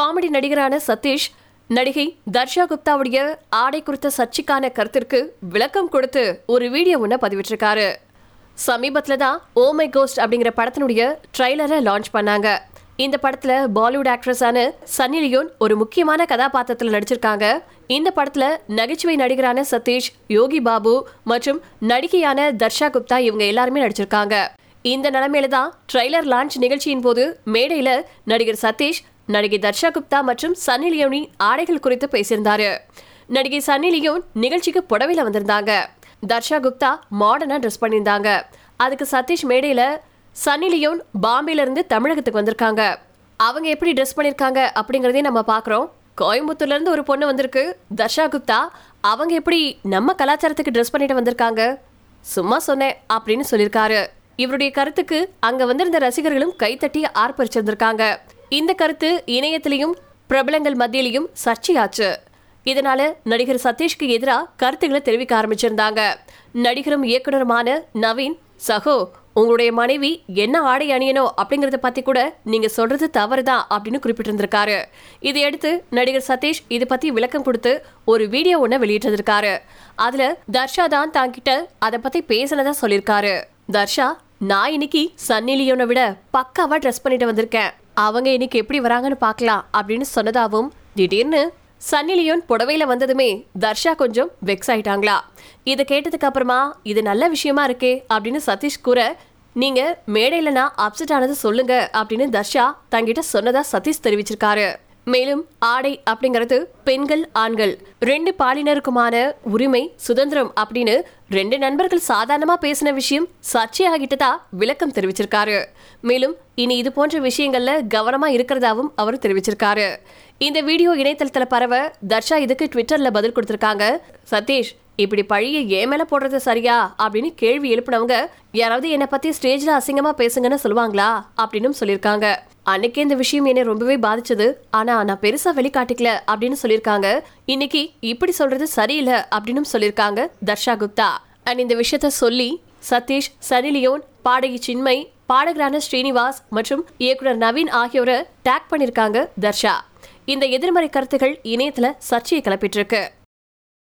Comedy நடிகரான Satish நடிகை தர்ஷா குப்தாவுடைய ஆடை குறித்த சர்ச்சைக்கான கருத்திற்கு விளக்கம் கொடுத்து ஒரு வீடியோ ஒன்று பதிவிட்டிருக்காரு. சமீபத்தில் தான் ஓ oh மை கோஸ்ட் அப்படிங்கிற படத்தினுடைய ட்ரைலரை லான்ச் பண்ணாங்க. இந்த படத்தில் பாலிவுட் ஆக்ட்ரஸான சன்னி லியோன் ஒரு முக்கியமான கதாபாத்திரத்தில் நடிச்சிருக்காங்க. இந்த படத்தில் நகைச்சுவை நடிகரான சதீஷ் யோகி பாபு மற்றும் நடிகையான தர்ஷா குப்தா இவங்க எல்லாருமே நடிச்சிருக்காங்க. இந்த நிலைமையில தான் ட்ரைலர் லான்ச் நிகழ்ச்சியின் போது மேடையில் நடிகர் சதீஷ் நடிகை தர்ஷா குப்தா மற்றும் சன்னி லியோனின் ஆடைகள் குறித்து பேசியிருந்தாரு. நடிகை சன்னி லியோன் நிகழ்ச்சிக்கு புடவையில வந்திருந்தாங்க. தர்ஷா குப்தா மாடர்னா ட்ரெஸ் பண்ணியிருந்தாங்க. அதுக்கு சதீஷ் மேடையில சன்னி லியோன் பாம்பேல இருந்து தமிழகத்துக்கு வந்திருக்காங்க. அவங்க எப்படி ட்ரெஸ் பண்ணியிருக்காங்க அப்படிங்கிறதையும் நம்ம பார்க்குறோம். கோயம்புத்தூர்ல இருந்து ஒரு பொண்ணு வந்திருக்கு. தர்ஷா குப்தா அவங்க எப்படி நம்ம கலாச்சாரத்துக்கு ட்ரெஸ் பண்ணிட்டு வந்திருக்காங்க? சும்மா சொன்னேன் அப்படின்னு சொல்லியிருக்காரு. இவருடைய கருத்துக்கு அங்க வந்திருந்த ரசிகர்களும் கைத்தட்டி ஆர்ப்பரிச்சிருந்திருக்காங்க. இந்த கருத்து இணையத்திலையும் பிரபலங்கள் மத்தியிலையும் சர்ச்சையாச்சு. இதனால நடிகர் சதீஷ்க்கு எதிராக கருத்துக்களை தெரிவிக்க ஆரம்பிச்சிருந்தாங்க. நடிகரும் இயக்குனருமான நவீன் சகோ உங்களுடைய மனைவி என்ன ஆடை அணியணும்? அப்படிங்கறத பத்தி கூட நீங்க சொல்றது தவறுதான் அப்படின்னு குறிப்பிட்டிருந்திருக்காரு. இதையடுத்து நடிகர் சதீஷ் இது பத்தி விளக்கம் கொடுத்து ஒரு வீடியோ ஒன்ன வெளியிட்டிருந்திருக்காரு. அதுல தர்ஷா தான் தாங்கிட்ட அதை பத்தி பேசினதா சொல்லியிருக்காரு. தர்ஷா நான் இன்னைக்கு சன்னி லியோனை விட பக்காவா ட்ரெஸ் பண்ணிட்டு வந்திருக்கேன். அவங்க இன்னைக்கு எப்படி வராங்கன்னு பார்க்கலாம் அப்படின்னு சொன்னதாவும் திடீர்னு சன்னி லியோன் புடவையில வந்ததுமே தர்ஷா கொஞ்சம் வெக்ஸ் ஆயிட்டாங்களா. இதை கேட்டதுக்கு அப்புறமா இது நல்ல விஷயமா இருக்கே அப்படின்னு சதீஷ் கூற நீங்க மேடையில நான் அப்செட் ஆனது சொல்லுங்க அப்படின்னு தர்ஷா தங்கிட்ட சொன்னதா சதீஷ் தெரிவிச்சிருக்காரு. மேலும் ஆடை அப்படிங்கிறது பெண்கள் ஆண்கள் ரெண்டு பாலினருக்குமான உரிமை சுதந்திரம் அப்படின்னு ரெண்டு நண்பர்கள் சாதாரணமா பேசின விஷயம் சர்ச்சையாகிட்டதா விளக்கம் தெரிவிச்சிருக்காரு. மேலும் இனி இது போன்ற விஷயங்கள்ல கவனமா இருக்கிறதாவும் அவர் தெரிவிச்சிருக்காரு. இந்த வீடியோ இணையதளத்துல பரவ தர்ஷா இதுக்கு ட்விட்டர்ல பதில் கொடுத்திருக்காங்க சதீஷ். இப்படி பழிய ஏன் மேல போடுறது சரியா? அப்படின்னு கேள்வி எழுப்பினவங்க யாராவது என்னை பத்தி ஸ்டேஜ்ல அசிங்கமா பேசுங்கன்னு சொல்லுவாங்களா? அப்படின்னு சொல்லியிருக்காங்க. அன்னைக்கே இந்த விஷயம் என்னை ரொம்பவே பாதிச்சது. ஆனா நான் பெருசா வெளிக்காட்டிக்கல அப்படின்னு சொல்லியிருக்காங்க. இன்னைக்கு இப்படி சொல்றது சரியில்லை அப்படின்னு சொல்லியிருக்காங்க தர்ஷா குப்தா. அண்ட் இந்த விஷயத்த சொல்லி சதீஷ் சனிலியோன் பாடகி சின்மை பாடகரான ஸ்ரீனிவாஸ் மற்றும் இயக்குனர் நவீன் ஆகியோரை டேக் பண்ணியிருக்காங்க தர்ஷா. இந்த எதிர்மறை கருத்துகள் இணையத்துல சர்ச்சையை கிளப்பிட்டு இருக்கு.